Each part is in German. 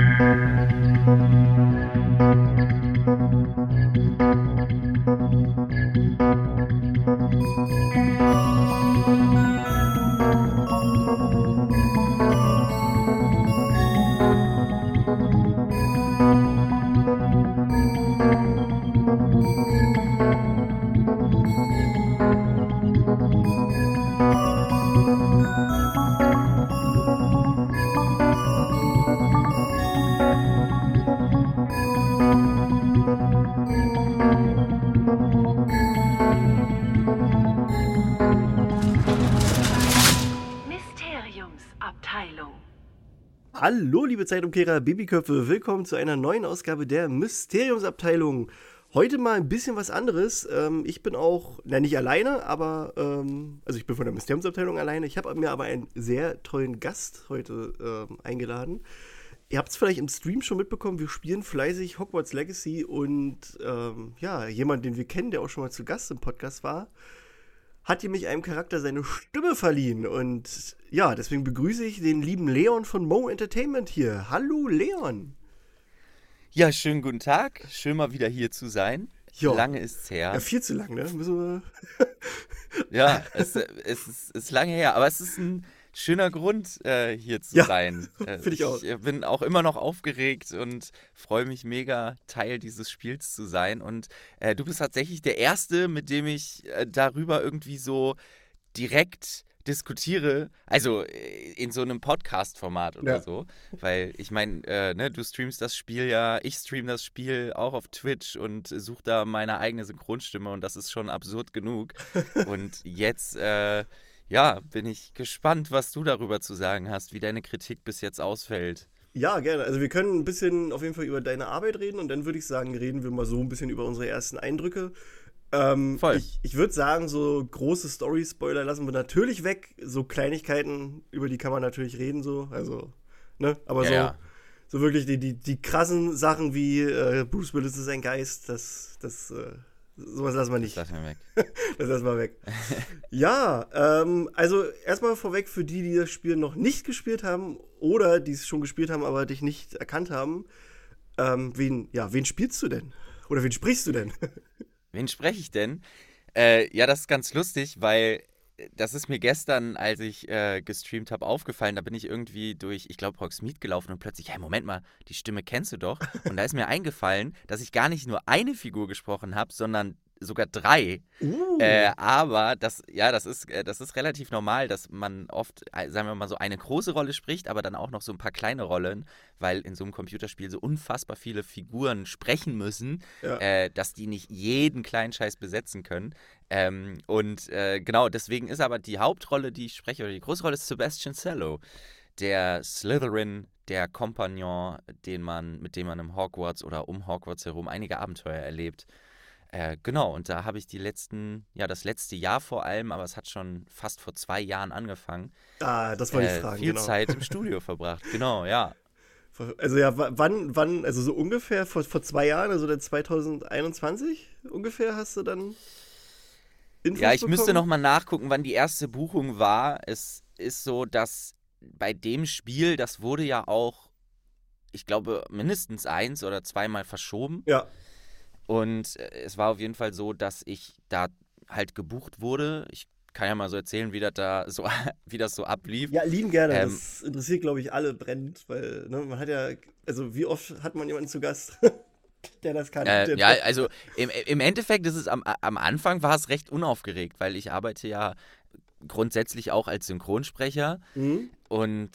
Mysteriumsabteilung. Hallo, liebe Zeitumkehrer, Babyköpfe, willkommen zu einer neuen Ausgabe der Mysteriumsabteilung. Heute mal ein bisschen was anderes. Ähm, ich bin auch, na nicht alleine, aber, ähm, also ich bin von der Mysteriumsabteilung alleine. Ich habe mir aber einen sehr tollen Gast heute ähm, eingeladen. Ihr habt es vielleicht im Stream schon mitbekommen, wir spielen fleißig Hogwarts Legacy und ähm, ja, jemand, den wir kennen, der auch schon mal zu Gast im Podcast war, hat nämlich einem Charakter seine Stimme verliehen. Und ja, deswegen begrüße ich den lieben Leon von Mo Entertainment hier. Hallo, Leon. Ja, schönen guten Tag. Schön mal wieder hier zu sein. Ja. Lange ist's her. Ja, viel zu lang, ne? Müssen wir. Ja, es, es ist, ist lange her, aber es ist ein schöner Grund, äh, hier zu Ja, sein. Äh, find ich auch. Ich bin auch immer noch aufgeregt und freue mich mega, Teil dieses Spiels zu sein. Und äh, du bist tatsächlich der Erste, mit dem ich äh, darüber irgendwie so direkt diskutiere, also äh, in so einem Podcast-Format oder Ja. so, weil ich meine, äh, ne, du streamst das Spiel ja, ich stream das Spiel auch auf Twitch und suche da meine eigene Synchronstimme und das ist schon absurd genug. und jetzt, äh, ja, bin ich gespannt, was du darüber zu sagen hast, wie deine Kritik bis jetzt ausfällt. Ja, gerne. Also wir können ein bisschen auf jeden Fall über deine Arbeit reden und dann würde ich sagen, reden wir mal so ein bisschen über unsere ersten Eindrücke. Ähm, Voll. Ich, ich würde sagen, so große Story-Spoiler lassen wir natürlich weg. So Kleinigkeiten, über die kann man natürlich reden, so. Also, ne? Aber Ja, so, ja. so wirklich die, die, die krassen Sachen wie äh, Bruce Willis ist ein Geist, das, das, äh, sowas lassen wir nicht. Lass mir weg. Das lassen wir weg. ja, ähm, also erstmal vorweg für die, die das Spiel noch nicht gespielt haben oder die es schon gespielt haben, aber dich nicht erkannt haben. Ähm, wen, ja, wen spielst du denn? Oder wen sprichst du denn? Wen spreche ich denn? Äh, ja, das ist ganz lustig, weil das ist mir gestern, als ich äh, gestreamt habe, aufgefallen. Da bin ich irgendwie durch, ich glaube, Hogsmeade gelaufen und plötzlich, hey, Moment mal, die Stimme kennst du doch. Und da ist mir eingefallen, dass ich gar nicht nur eine Figur gesprochen habe, sondern sogar drei. Uh, Äh, aber das, ja, das ist, äh, das ist relativ normal, dass man oft, äh, sagen wir mal so, eine große Rolle spricht, aber dann auch noch so ein paar kleine Rollen, weil in so einem Computerspiel so unfassbar viele Figuren sprechen müssen, Ja. äh, dass die nicht jeden kleinen Scheiß besetzen können. Ähm, und äh, genau, deswegen ist aber die Hauptrolle, die ich spreche, oder die große Rolle ist Sebastian Cello, der Slytherin, der Kompagnon, den man, mit dem man im Hogwarts oder um Hogwarts herum einige Abenteuer erlebt. Äh, genau, und da habe ich die letzten, ja, das letzte Jahr vor allem, aber es hat schon fast vor zwei Jahren angefangen, ah, das wollte ich äh, fragen, viel genau. Zeit im Studio verbracht. Genau, ja. Also ja, wa- wann, wann, also so ungefähr vor, vor zwei Jahren, also dann 2021 ungefähr hast du dann Infos Ja, ich müsste bekommen? nochmal nachgucken, wann die erste Buchung war. Es ist so, dass bei dem Spiel, das wurde ja auch, ich glaube, mindestens eins oder zweimal verschoben. Ja, Und äh, es war auf jeden Fall so, dass ich da halt gebucht wurde. Ich kann ja mal so erzählen, wie das da so, wie das so ablief. ja, lieben gerne. Ähm, das interessiert, glaube ich, alle brennend, weil ne, man hat ja, also wie oft hat man jemanden zu Gast, der das kann? Äh, ja, also im, im Endeffekt ist es am, am Anfang war es recht unaufgeregt, weil ich arbeite ja grundsätzlich auch als Synchronsprecher Mhm. und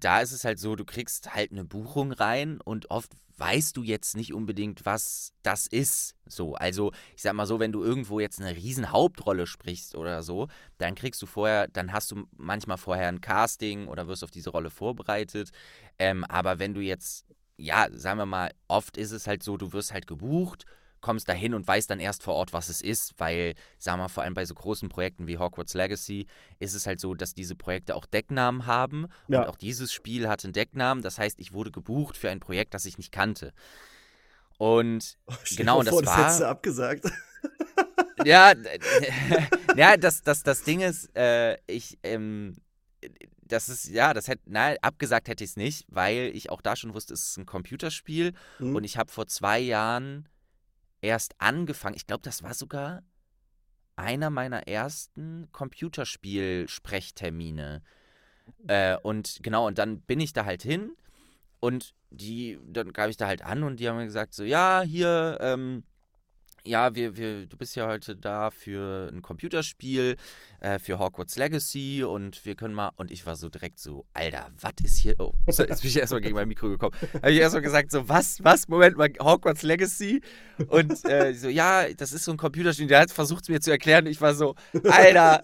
da ist es halt so, du kriegst halt eine Buchung rein und oft weißt du jetzt nicht unbedingt, was das ist. So, also ich sag mal so, wenn du irgendwo jetzt eine riesen Hauptrolle sprichst oder so, dann kriegst du vorher, dann hast du manchmal vorher ein Casting oder wirst auf diese Rolle vorbereitet. Ähm, aber wenn du jetzt, ja, sagen wir mal, oft ist es halt so, du wirst halt gebucht, kommst dahin und weißt dann erst vor Ort, was es ist, weil, sagen wir mal, vor allem bei so großen Projekten wie Hogwarts Legacy ist es halt so, dass diese Projekte auch Decknamen haben Ja. und auch dieses Spiel hatte einen Decknamen. Das heißt, ich wurde gebucht für ein Projekt, das ich nicht kannte. Und dir genau, das vor, das war- du abgesagt. ja, ja, das, das, das Ding ist, äh, ich, ähm, das ist, ja, das hätte, nein, abgesagt hätte ich es nicht, weil ich auch da schon wusste, es ist ein Computerspiel Mhm. und ich habe vor zwei Jahren erst angefangen, ich glaube, das war sogar einer meiner ersten Computerspiel-Sprechtermine. Äh, und genau, und dann bin ich da halt hin und die, dann gab ich da halt an und die haben mir gesagt, so, ja, hier, ähm, ja, wir, wir, du bist ja heute da für ein Computerspiel, äh, für Hogwarts Legacy und wir können mal. Und ich war so direkt so, Alter, was ist hier? Oh, so, jetzt bin ich erstmal gegen mein Mikro gekommen. Habe ich erstmal gesagt, so, was, was, Moment mal, Hogwarts Legacy? Und äh, so, ja, das ist so ein Computerspiel. Der hat versucht es mir zu erklären. Ich war so, Alter,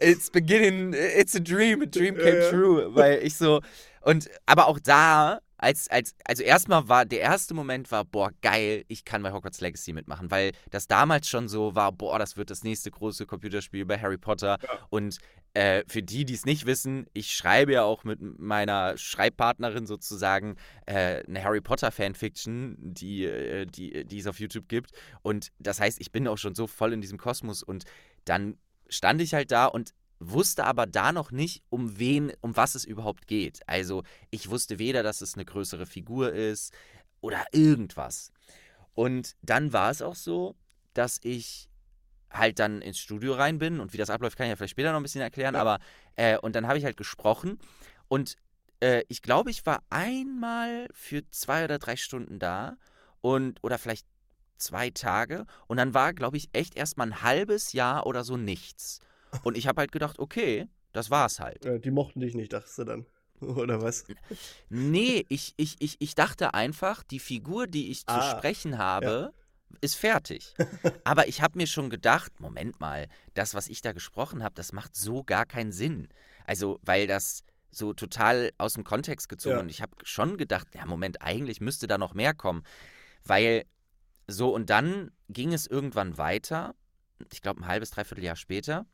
it's beginning, it's a dream, a dream came true. Weil ich so, und aber auch da, als, als, also erstmal war, der erste Moment war, boah, geil, ich kann bei Hogwarts Legacy mitmachen, weil das damals schon so war, boah, das wird das nächste große Computerspiel bei Harry Potter. Und äh, für die, die es nicht wissen, ich schreibe ja auch mit meiner Schreibpartnerin sozusagen äh, eine Harry Potter Fanfiction, die, äh, die, die es auf YouTube gibt. Und das heißt, ich bin auch schon so voll in diesem Kosmos und dann stand ich halt da und wusste aber da noch nicht, um wen, um was es überhaupt geht. Also ich wusste weder, dass es eine größere Figur ist oder irgendwas. Und dann war es auch so, dass ich halt dann ins Studio rein bin und wie das abläuft, kann ich ja vielleicht später noch ein bisschen erklären, Ja. aber äh, und dann habe ich halt gesprochen und äh, ich glaube, ich war einmal für zwei oder drei Stunden da und oder vielleicht zwei Tage und dann war, glaube ich, echt erstmal ein halbes Jahr oder so nichts. Und ich habe halt gedacht, okay, das war's halt. Die mochten dich nicht, dachtest du dann. Oder was? Nee, ich, ich, ich, ich dachte einfach, die Figur, die ich zu Ah, sprechen habe, ist fertig. Aber ich habe mir schon gedacht, Moment mal, das, was ich da gesprochen habe, das macht so gar keinen Sinn. Also, weil das so total aus dem Kontext gezogen Ja. und ich habe schon gedacht, ja, Moment, eigentlich müsste da noch mehr kommen. Weil so, und dann ging es irgendwann weiter, ich glaube ein halbes, dreiviertel Jahr später.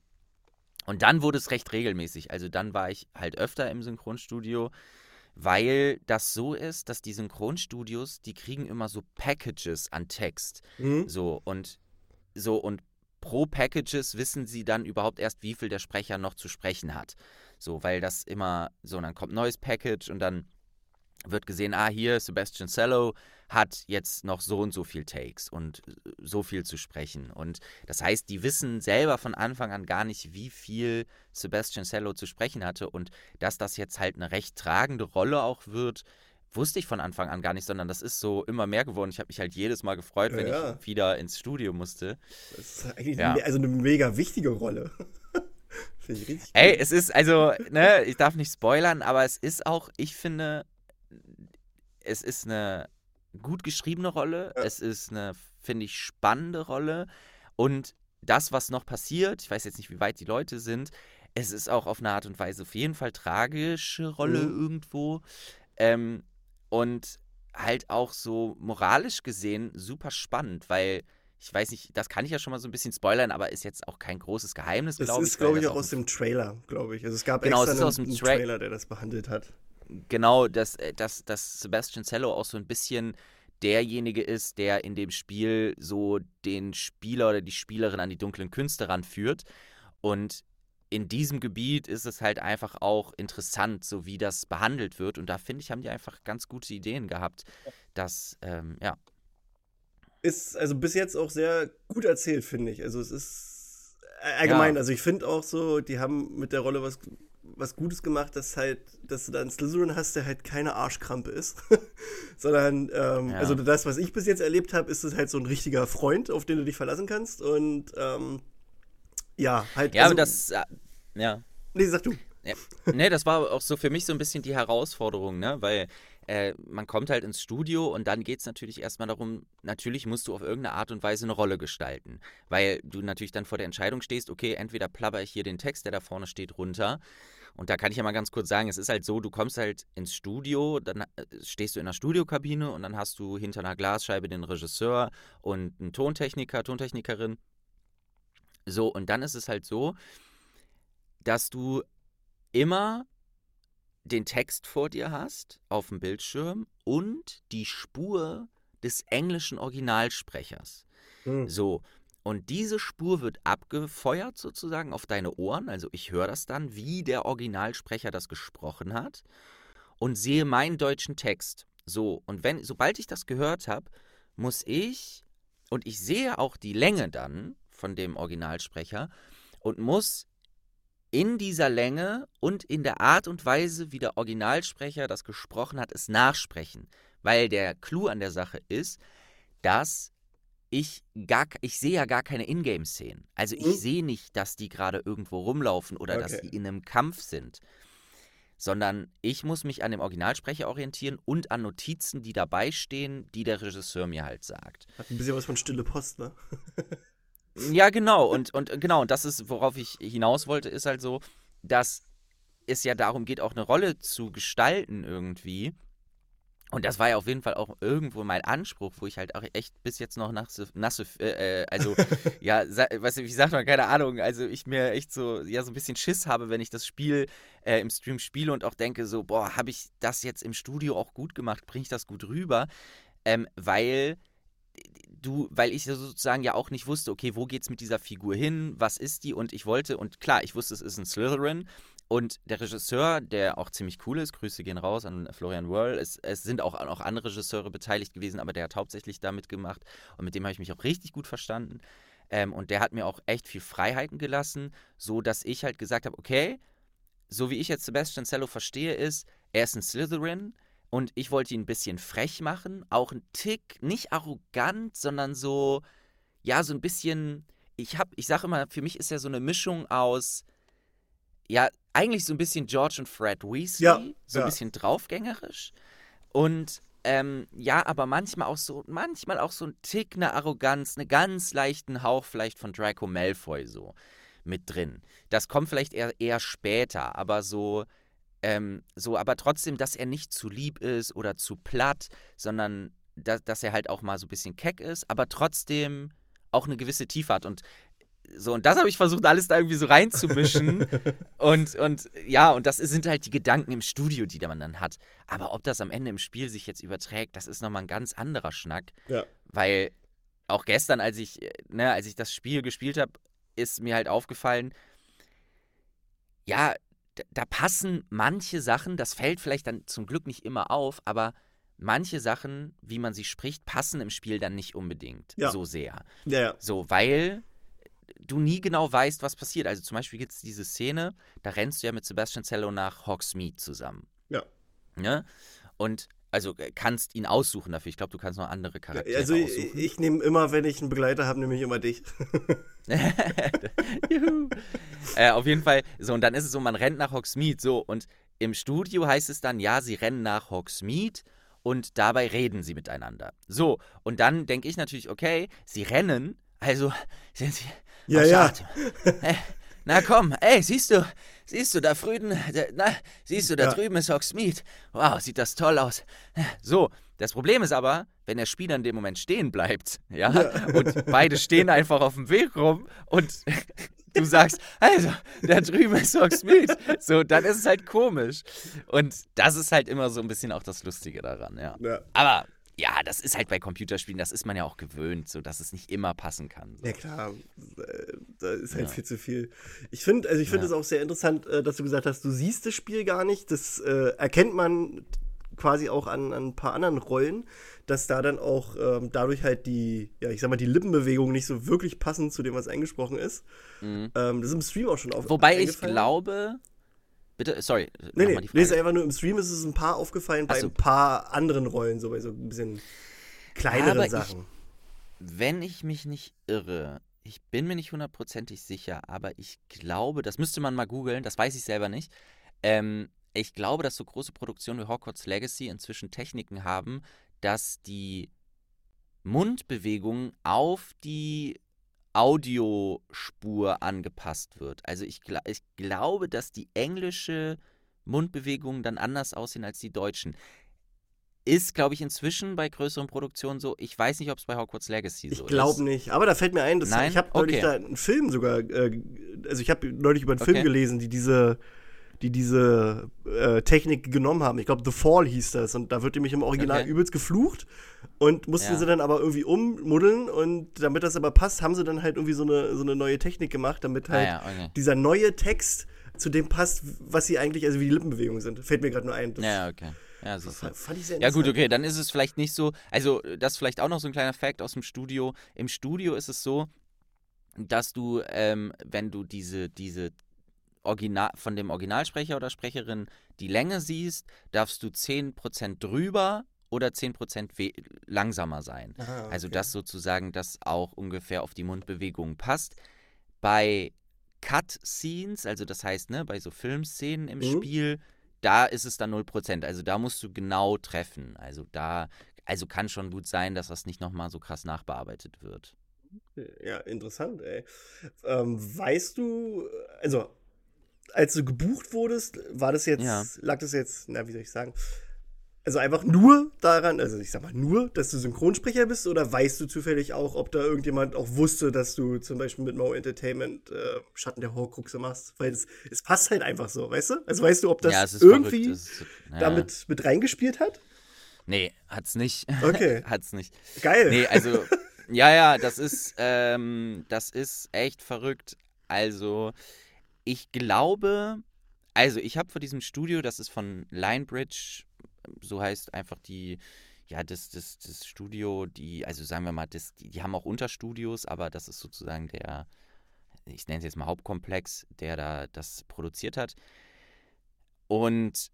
Und dann wurde es recht regelmäßig. Also dann war ich halt öfter im Synchronstudio, weil das so ist, dass die Synchronstudios, die kriegen immer so Packages an Text. Mhm. So und so und pro Packages wissen sie dann überhaupt erst, wie viel der Sprecher noch zu sprechen hat. So, weil das immer so, und dann kommt ein neues Package und dann wird gesehen, ah, hier, Sebastian Cello hat jetzt noch so und so viel Takes und so viel zu sprechen. Und das heißt, die wissen selber von Anfang an gar nicht, wie viel Sebastian Cello zu sprechen hatte. Und dass das jetzt halt eine recht tragende Rolle auch wird, wusste ich von Anfang an gar nicht, sondern das ist so immer mehr geworden. Ich habe mich halt jedes Mal gefreut, wenn ja. ich wieder ins Studio musste. Das ist eigentlich Ja. eine, also eine mega wichtige Rolle. Finde ich richtig Ey, gut. es ist also, ne, ich darf nicht spoilern, aber es ist auch, ich finde, es ist eine gut geschriebene Rolle, Ja. es ist eine, finde ich, spannende Rolle und das, was noch passiert, ich weiß jetzt nicht, wie weit die Leute sind, es ist auch auf eine Art und Weise auf jeden Fall tragische Rolle Mhm. irgendwo ähm, und halt auch so moralisch gesehen super spannend, weil ich weiß nicht, das kann ich ja schon mal so ein bisschen spoilern, aber ist jetzt auch kein großes Geheimnis, Das glaube ich. ist, weil glaube ich, das auch aus dem Trailer, glaube ich. Also es gab Genau, extra es ist einen, aus dem Tra- Trailer, der das behandelt hat. Genau, dass, äh, dass, dass Sebastian Cello auch so ein bisschen derjenige ist, der in dem Spiel so den Spieler oder die Spielerin an die dunklen Künste ranführt. Und in diesem Gebiet ist es halt einfach auch interessant, so wie das behandelt wird. Und da finde ich, haben die einfach ganz gute Ideen gehabt, dass, ähm, ja. Ist also bis jetzt auch sehr gut erzählt, finde ich. Also es ist äh, allgemein, Ja. also ich finde auch so, die haben mit der Rolle was, was Gutes gemacht, dass halt, dass du da einen Slytherin hast, der halt keine Arschkrampe ist. Sondern, ähm, Ja. also das, was ich bis jetzt erlebt habe, ist es halt so ein richtiger Freund, auf den du dich verlassen kannst. Und ähm, ja, halt. Ja, also, aber das, äh, ja. Nee, sag du. Ja. Ne, das war auch so für mich so ein bisschen die Herausforderung, ne? Weil äh, man kommt halt ins Studio und dann geht es natürlich erstmal darum, natürlich musst du auf irgendeine Art und Weise eine Rolle gestalten. Weil du natürlich dann vor der Entscheidung stehst, okay, entweder plapper ich hier den Text, der da vorne steht, runter. Und da kann ich ja mal ganz kurz sagen, es ist halt so, du kommst halt ins Studio, dann äh, stehst du in der Studiokabine und dann hast du hinter einer Glasscheibe den Regisseur und einen Tontechniker, Tontechnikerin. So, und dann ist es halt so, dass du immer den Text vor dir hast auf dem Bildschirm und die Spur des englischen Originalsprechers. Hm. So. Und diese Spur wird abgefeuert sozusagen auf deine Ohren. Also ich höre das dann, wie der Originalsprecher das gesprochen hat und sehe meinen deutschen Text. So, und wenn, sobald ich das gehört habe, muss ich, und ich sehe auch die Länge dann von dem Originalsprecher und muss in dieser Länge und in der Art und Weise, wie der Originalsprecher das gesprochen hat, es nachsprechen. Weil der Clou an der Sache ist, dass ich gar, ich sehe ja gar keine Ingame-Szenen. Also ich hm? sehe nicht, dass die gerade irgendwo rumlaufen oder okay. dass die in einem Kampf sind. Sondern ich muss mich an dem Originalsprecher orientieren und an Notizen, die dabei stehen, die der Regisseur mir halt sagt. Hat ein bisschen was von Stille Post, ne? ja, genau. Und, und genau, und das ist, worauf ich hinaus wollte, ist halt so, dass es ja darum geht, auch eine Rolle zu gestalten irgendwie. Und das war ja auf jeden Fall auch irgendwo mein Anspruch, wo ich halt auch echt bis jetzt noch nasse, nasse äh, äh also ja, weißt du, wie sagt man, keine Ahnung, also ich mir echt so, ja, so ein bisschen Schiss habe, wenn ich das Spiel äh, im Stream spiele und auch denke so, boah, habe ich das jetzt im Studio auch gut gemacht, bringe ich das gut rüber, ähm, weil du, weil ich sozusagen ja auch nicht wusste, okay, wo geht's mit dieser Figur hin, was ist die? Und ich wollte und klar, ich wusste, es ist ein Slytherin. Und der Regisseur, der auch ziemlich cool ist, Grüße gehen raus an Florian Wörl, es, es sind auch noch andere Regisseure beteiligt gewesen, aber der hat hauptsächlich damit gemacht. Und mit dem habe ich mich auch richtig gut verstanden. Ähm, und der hat mir auch echt viel Freiheiten gelassen, so dass ich halt gesagt habe, okay, so wie ich jetzt Sebastian Cello verstehe, ist, er ist ein Slytherin und ich wollte ihn ein bisschen frech machen, auch ein Tick, nicht arrogant, sondern so, ja, so ein bisschen, ich habe, ich sage immer, für mich ist er so eine Mischung aus, ja, eigentlich so ein bisschen George und Fred Weasley, ja, so ein ja. bisschen draufgängerisch. Und ähm, ja, aber manchmal auch so, manchmal auch so ein Tick eine Arroganz, einen ganz leichten Hauch vielleicht von Draco Malfoy so mit drin. Das kommt vielleicht eher, eher später, aber so, ähm, so, aber trotzdem, dass er nicht zu lieb ist oder zu platt, sondern dass, dass er halt auch mal so ein bisschen keck ist, aber trotzdem auch eine gewisse Tiefe hat. Und so, und das habe ich versucht, alles da irgendwie so reinzumischen. und, und ja, und das sind halt die Gedanken im Studio, die man dann hat. Aber ob das am Ende im Spiel sich jetzt überträgt, das ist nochmal ein ganz anderer Schnack. Ja. Weil auch gestern, als ich, ne, als ich das Spiel gespielt habe, ist mir halt aufgefallen, ja, da passen manche Sachen, das fällt vielleicht dann zum Glück nicht immer auf, aber manche Sachen, wie man sie spricht, passen im Spiel dann nicht unbedingt ja. so sehr. Ja, ja. So, weil du nie genau weißt, was passiert. Also zum Beispiel gibt es diese Szene, da rennst du ja mit Sebastian Cello nach Hogsmeade zusammen. Ja. Ne? Und also äh, kannst ihn aussuchen dafür. Ich glaube, du kannst noch andere Charaktere also aussuchen. Also ich, ich nehme immer, wenn ich einen Begleiter habe, nehme ich immer dich. Juhu. Äh, auf jeden Fall, so, und dann ist es so, man rennt nach Hogsmeade, so, und im Studio heißt es dann, ja, sie rennen nach Hogsmeade und dabei reden sie miteinander. So, und dann denke ich natürlich, okay, sie rennen, also sind sie ja, ja. Hey, na komm, ey, siehst du, siehst du da drüben, na, siehst du da ja. drüben ist Hogsmeade. Wow, sieht das toll aus. So, das Problem ist aber, wenn der Spieler in dem Moment stehen bleibt, ja, ja. und beide stehen einfach auf dem Weg rum und du sagst, also, da drüben ist Hogsmeade. So, dann ist es halt komisch. Und das ist halt immer so ein bisschen auch das Lustige daran, ja. ja. Aber ja, das ist halt bei Computerspielen, das ist man ja auch gewöhnt, so dass es nicht immer passen kann. So. Ja klar, da ist halt ja. viel zu viel. Ich finde, also ich finde es ja. auch sehr interessant, äh, dass du gesagt hast, du siehst das Spiel gar nicht. Das äh, erkennt man quasi auch an, an, ein paar anderen Rollen, dass da dann auch ähm, dadurch halt die, ja, ich sag mal, die Lippenbewegungen nicht so wirklich passen zu dem, was eingesprochen ist. Mhm. Ähm, das ist im Stream auch schon auf. Wobei ich glaube, Bitte, sorry. Nee, nee, nee, ist einfach nur im Stream ist es ein paar aufgefallen, bei so. ein paar anderen Rollen, so bei so ein bisschen kleineren aber Sachen. Ich, wenn ich mich nicht irre, ich bin mir nicht hundertprozentig sicher, aber ich glaube, das müsste man mal googeln, das weiß ich selber nicht. Ähm, ich glaube, dass so große Produktionen wie Hogwarts Legacy inzwischen Techniken haben, dass die Mundbewegungen auf die Audiospur angepasst wird. Also ich, ich glaube, dass die englische Mundbewegungen dann anders aussehen als die deutschen. Ist, glaube ich, inzwischen bei größeren Produktionen so. Ich weiß nicht, ob es bei Hogwarts Legacy so ist. Ich glaube nicht. Aber da fällt mir ein, dass Nein? ich habe neulich okay. da einen Film sogar, äh, also ich habe neulich über einen okay. Film gelesen, die diese die diese äh, Technik genommen haben. Ich glaube, The Fall hieß das. Und da wird nämlich im Original Okay. übelst geflucht. Und mussten Ja. sie dann aber irgendwie ummuddeln. Und damit das aber passt, haben sie dann halt irgendwie so eine, so eine neue Technik gemacht, damit Ah, halt ja, okay. dieser neue Text zu dem passt, was sie eigentlich, also wie die Lippenbewegungen sind. Fällt mir gerade nur ein. Ja, okay. Ja, siehst du. fand, ich sehr Ja gut, okay, dann ist es vielleicht nicht so, also das ist vielleicht auch noch so ein kleiner Fact aus dem Studio. Im Studio ist es so, dass du, ähm, wenn du diese, diese Original, von dem Originalsprecher oder Sprecherin die Länge siehst, darfst du 10% drüber oder 10% we- langsamer sein. Ah, Also okay. dass sozusagen das auch ungefähr auf die Mundbewegung passt. Bei Cut-Scenes, also das heißt, ne, bei so Filmszenen im Mhm. Spiel, da ist es dann 0%. Also da musst du genau treffen. Also da, also kann schon gut sein, dass das nicht nochmal so krass nachbearbeitet wird. Ja, interessant, ey. Ähm, weißt du, also, als du gebucht wurdest, war das jetzt, Ja. lag das jetzt, na, wie soll ich sagen? Also einfach nur daran, also ich sag mal nur, dass du Synchronsprecher bist oder weißt du zufällig auch, ob da irgendjemand auch wusste, dass du zum Beispiel mit Mo Entertainment äh, Schatten der Horcruxe machst? Weil es, es passt halt einfach so, weißt du? Also weißt du, ob das ja, irgendwie ist, ja. damit mit reingespielt hat? Nee, hat's nicht. Okay. hat's nicht. Geil. Nee, also, ja, ja, das ist, ähm, das ist echt verrückt. Also, ich glaube, also ich habe vor diesem Studio, das ist von Linebridge, so heißt einfach die, ja, das, das, das Studio, die, also sagen wir mal, das, die, die haben auch Unterstudios, aber das ist sozusagen der, ich nenne es jetzt mal Hauptkomplex, der da das produziert hat. Und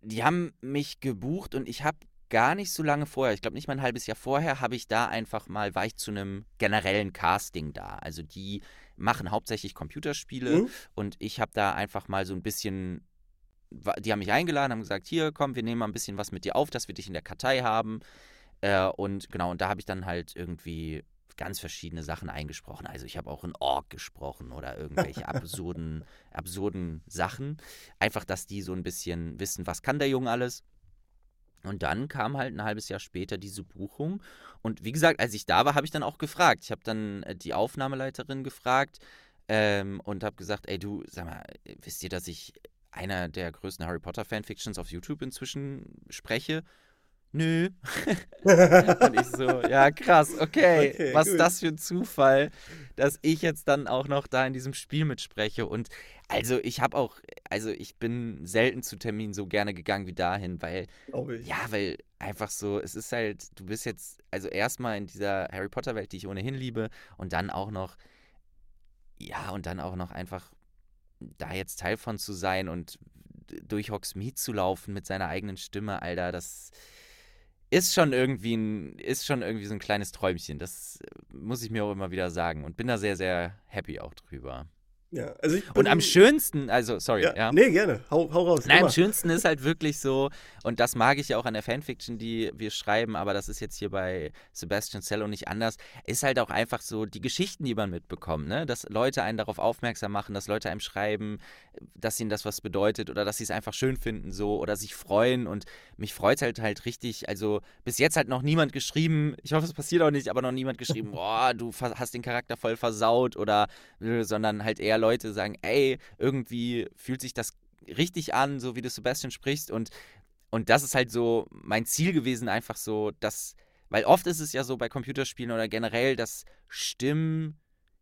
die haben mich gebucht und ich habe gar nicht so lange vorher, ich glaube nicht mal ein halbes Jahr vorher, habe ich da einfach mal, war ich zu einem generellen Casting da. Also die machen hauptsächlich Computerspiele Mhm. und ich habe da einfach mal so ein bisschen, die haben mich eingeladen, haben gesagt, hier komm, wir nehmen mal ein bisschen was mit dir auf, dass wir dich in der Kartei haben. Äh, und genau, und da habe ich dann halt irgendwie ganz verschiedene Sachen eingesprochen. Also ich habe auch in Org gesprochen oder irgendwelche absurden, absurden Sachen. Einfach, dass die so ein bisschen wissen, was kann der Junge alles. Und dann kam halt ein halbes Jahr später diese Buchung. Und wie gesagt, als ich da war, habe ich dann auch gefragt. Ich habe dann äh, die Aufnahmeleiterin gefragt ähm, und habe gesagt, ey du, sag mal, wisst ihr, dass ich einer der größten Harry Potter Fanfictions auf YouTube inzwischen spreche? Nö. Und ich so, ja, krass, okay. Okay, was gut. das für ein Zufall, dass ich jetzt dann auch noch da in diesem Spiel mitspreche. Und also ich habe auch, also ich bin selten zu Terminen so gerne gegangen wie dahin, weil, ja, weil einfach so, es ist halt, du bist jetzt, also erstmal in dieser Harry Potter-Welt, die ich ohnehin liebe, und dann auch noch, ja, und dann auch noch einfach da jetzt Teil von zu sein und durch Hogsmeade zu laufen mit seiner eigenen Stimme, Alter, das ist schon irgendwie ein, ist schon irgendwie so ein kleines Träumchen. Das äh, muss ich mir auch immer wieder sagen und bin da sehr, sehr happy auch drüber. Ja, also ich Und am schönsten, also, sorry, Ja, ja. Nee, gerne. Hau, hau raus. Nein, immer. am schönsten ist halt wirklich so, und das mag ich ja auch an der Fanfiction, die wir schreiben, aber das ist jetzt hier bei Sebastian Cello nicht anders, ist halt auch einfach so die Geschichten, die man mitbekommt, ne? Dass Leute einen darauf aufmerksam machen, dass Leute einem schreiben, dass ihnen das was bedeutet oder dass sie es einfach schön finden so oder sich freuen und mich freut halt halt richtig, also bis jetzt hat noch niemand geschrieben, ich hoffe es passiert auch nicht, aber noch niemand geschrieben, boah, du hast den Charakter voll versaut oder, sondern halt eher Leute sagen, ey, irgendwie fühlt sich das richtig an, so wie du Sebastian sprichst und und das ist halt so mein Ziel gewesen, einfach so, dass, weil oft ist es ja so bei Computerspielen oder generell, dass Stimmen,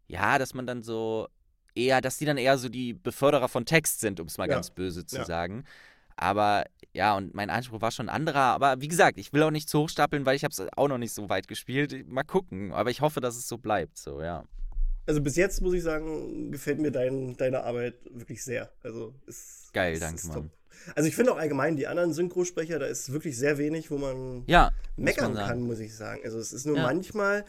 ja, dass man dann so eher, dass die dann eher so die Beförderer von Text sind, um es mal Ja. ganz böse zu Ja. sagen. Aber ja, und mein Anspruch war schon anderer. Aber wie gesagt, ich will auch nicht zu hoch stapeln, weil ich habe es auch noch nicht so weit gespielt. Mal gucken. Aber ich hoffe, dass es so bleibt. So, ja. Also bis jetzt muss ich sagen, gefällt mir dein, deine Arbeit wirklich sehr. Also ist Geil, ist, danke, ist Mann. Also ich finde auch allgemein die anderen Synchrosprecher, da ist wirklich sehr wenig, wo man Ja. muss meckern man sagen. kann, muss ich sagen. Also es ist nur Ja. manchmal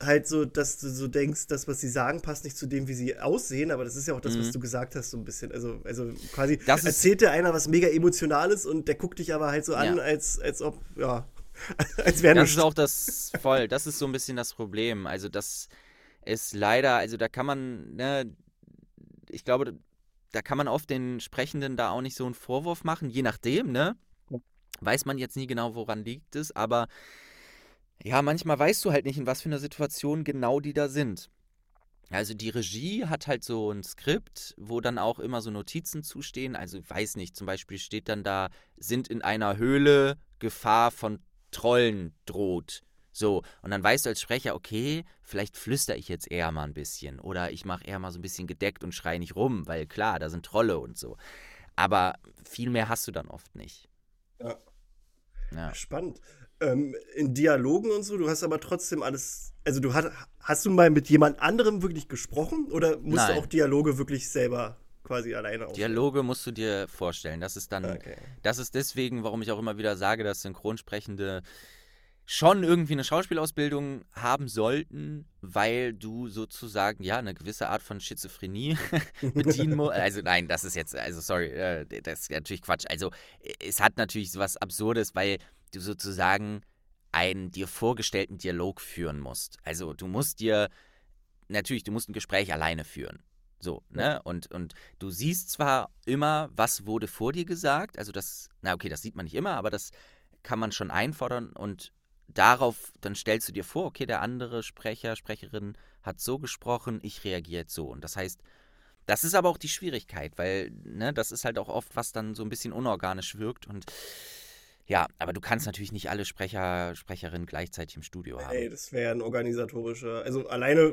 halt so, dass du so denkst, das, was sie sagen, passt nicht zu dem, wie sie aussehen, aber das ist ja auch das, was Mhm. du gesagt hast, so ein bisschen. Also, also quasi Das erzählt dir einer was mega Emotionales und der guckt dich aber halt so an, Ja. als, als ob, ja, als wäre Das nichts. ist auch das voll, das ist so ein bisschen das Problem. Also das ist leider, also da kann man, ne, ich glaube, da kann man oft den Sprechenden da auch nicht so einen Vorwurf machen, je nachdem, ne? Weiß man jetzt nie genau, woran liegt es, aber ja, manchmal weißt du halt nicht, in was für einer Situation genau die da sind. Also die Regie hat halt so ein Skript, wo dann auch immer so Notizen zustehen. Also weiß nicht, zum Beispiel steht dann da, sind in einer Höhle Gefahr von Trollen droht. So, und dann weißt du als Sprecher, okay, vielleicht flüster ich jetzt eher mal ein bisschen oder ich mache eher mal so ein bisschen gedeckt und schreie nicht rum, weil klar, da sind Trolle und so. Aber viel mehr hast du dann oft nicht. Ja. ja. Spannend. Ähm, in Dialogen und so, du hast aber trotzdem alles. Also, du hast, hast du mal mit jemand anderem wirklich gesprochen oder musst Nein. du auch Dialoge wirklich selber quasi alleine aufstellen? Dialoge musst du dir vorstellen. Das ist dann. Okay. Das ist deswegen, warum ich auch immer wieder sage, dass Synchronsprechende schon irgendwie eine Schauspielausbildung haben sollten, weil du sozusagen ja eine gewisse Art von Schizophrenie bedienen musst. Also nein, das ist jetzt, also sorry, äh, das ist natürlich Quatsch. Also es hat natürlich was Absurdes, weil du sozusagen einen dir vorgestellten Dialog führen musst. Also du musst dir, natürlich, du musst ein Gespräch alleine führen. So, ne? Und, und du siehst zwar immer, was wurde vor dir gesagt, also das, na okay, das sieht man nicht immer, aber das kann man schon einfordern und darauf, dann stellst du dir vor, okay, der andere Sprecher, Sprecherin hat so gesprochen, ich reagiere jetzt so. Und das heißt, das ist aber auch die Schwierigkeit, weil ne, das ist halt auch oft, was dann so ein bisschen unorganisch wirkt und ja, aber du kannst natürlich nicht alle Sprecher, Sprecherinnen gleichzeitig im Studio haben. Ey, das wäre ein organisatorischer, also alleine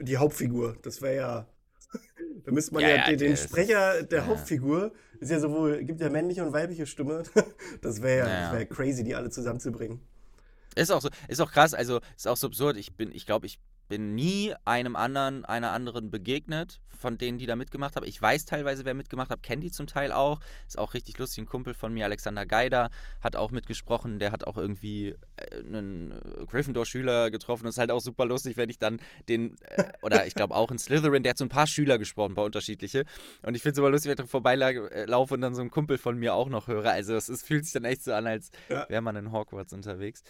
die Hauptfigur, das wäre ja da müsste man ja, ja, ja den, Sprecher der ja. Hauptfigur, ist ja sowohl, gibt ja männliche und weibliche Stimme. Das wäre ja, wär crazy, die alle zusammenzubringen. Ist auch so, ist auch krass, also ist auch so absurd. Ich bin, ich glaube, ich bin nie einem anderen, einer anderen begegnet, von denen, die da mitgemacht haben. Ich weiß teilweise, wer mitgemacht hat, kenne die zum Teil auch. Ist auch richtig lustig. Ein Kumpel von mir, Alexander Geider, hat auch mitgesprochen. Der hat auch irgendwie äh, einen äh, Gryffindor-Schüler getroffen. Das ist halt auch super lustig, wenn ich dann den, äh, oder ich glaube auch in Slytherin, der hat so ein paar Schüler gesprochen, ein paar unterschiedliche. Und ich finde es immer lustig, wenn ich vorbeilaufe und dann so einen Kumpel von mir auch noch höre. Also es, fühlt sich dann echt so an, als wäre man in Hogwarts unterwegs.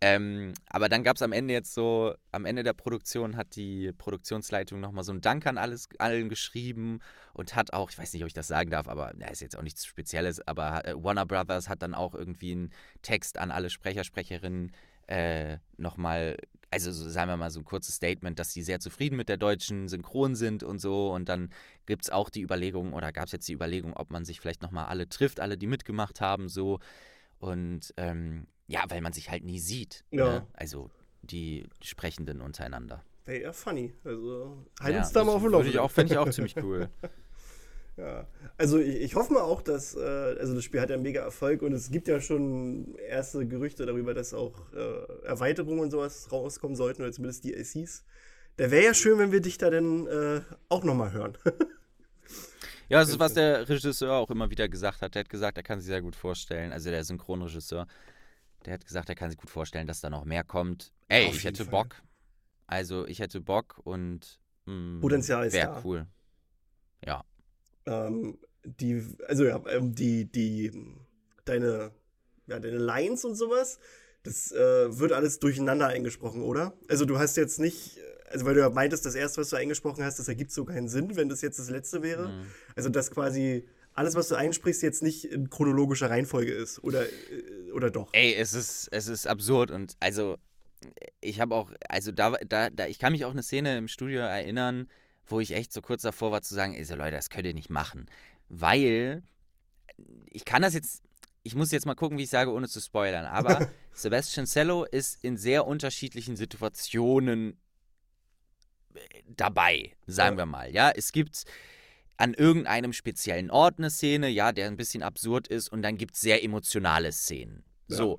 Ähm, aber dann gab es am Ende jetzt so, am Ende der Produktion Produktion hat die Produktionsleitung nochmal so einen Dank an alles, allen geschrieben und hat auch, ich weiß nicht, ob ich das sagen darf, aber ja, ist jetzt auch nichts Spezielles, aber äh, Warner Brothers hat dann auch irgendwie einen Text an alle Sprecher, Sprecherinnen äh, nochmal, also so, sagen wir mal so ein kurzes Statement, dass sie sehr zufrieden mit der deutschen Synchron sind und so. Und dann gibt es auch die Überlegung, oder gab es jetzt die Überlegung, ob man sich vielleicht nochmal alle trifft, alle, die mitgemacht haben, so. Und ähm, ja, weil man sich halt nie sieht. Ja. Ne? Also die Sprechenden untereinander. Wäre ja funny. Also halt ja, uns da mal auf den Laufenden. Fände ich auch ziemlich cool. ja, also ich, ich, hoffe mal auch, dass, äh, also das Spiel hat ja mega Erfolg und es gibt ja schon erste Gerüchte darüber, dass auch äh, Erweiterungen und sowas rauskommen sollten oder zumindest DLCs. Da wäre ja schön, wenn wir dich da denn äh, auch nochmal hören. ja, das ist, was der Regisseur auch immer wieder gesagt hat. Der hat gesagt, er kann sich sehr gut vorstellen, also der Synchronregisseur, der hat gesagt, er kann sich gut vorstellen, dass da noch mehr kommt. Ey, Auf ich hätte Fall. Bock. Also ich hätte Bock und mh, mm, Potenzial ist Wäre cool. Ja. Ähm, die, also ja, ähm, die, die, deine, ja, deine Lines und sowas, das äh, wird alles durcheinander eingesprochen, oder? Also du hast jetzt nicht, also weil du ja meintest, das erste, was du eingesprochen hast, das ergibt so keinen Sinn, wenn das jetzt das letzte wäre. Mhm. Also das quasi alles, was du einsprichst, jetzt nicht in chronologischer Reihenfolge ist. Oder, äh, oder doch? Ey, es ist, es ist absurd und also ich habe auch, also da, da, da, ich kann mich auch eine Szene im Studio erinnern, wo ich echt so kurz davor war zu sagen, ey, so Leute, das könnt ihr nicht machen. Weil ich kann das jetzt, ich muss jetzt mal gucken, wie ich sage, ohne zu spoilern, aber Sebastian Cello ist in sehr unterschiedlichen Situationen äh, dabei, sagen ja. wir mal. Ja, es gibt an irgendeinem speziellen Ort eine Szene, ja, der ein bisschen absurd ist und dann gibt es sehr emotionale Szenen. Ja. So.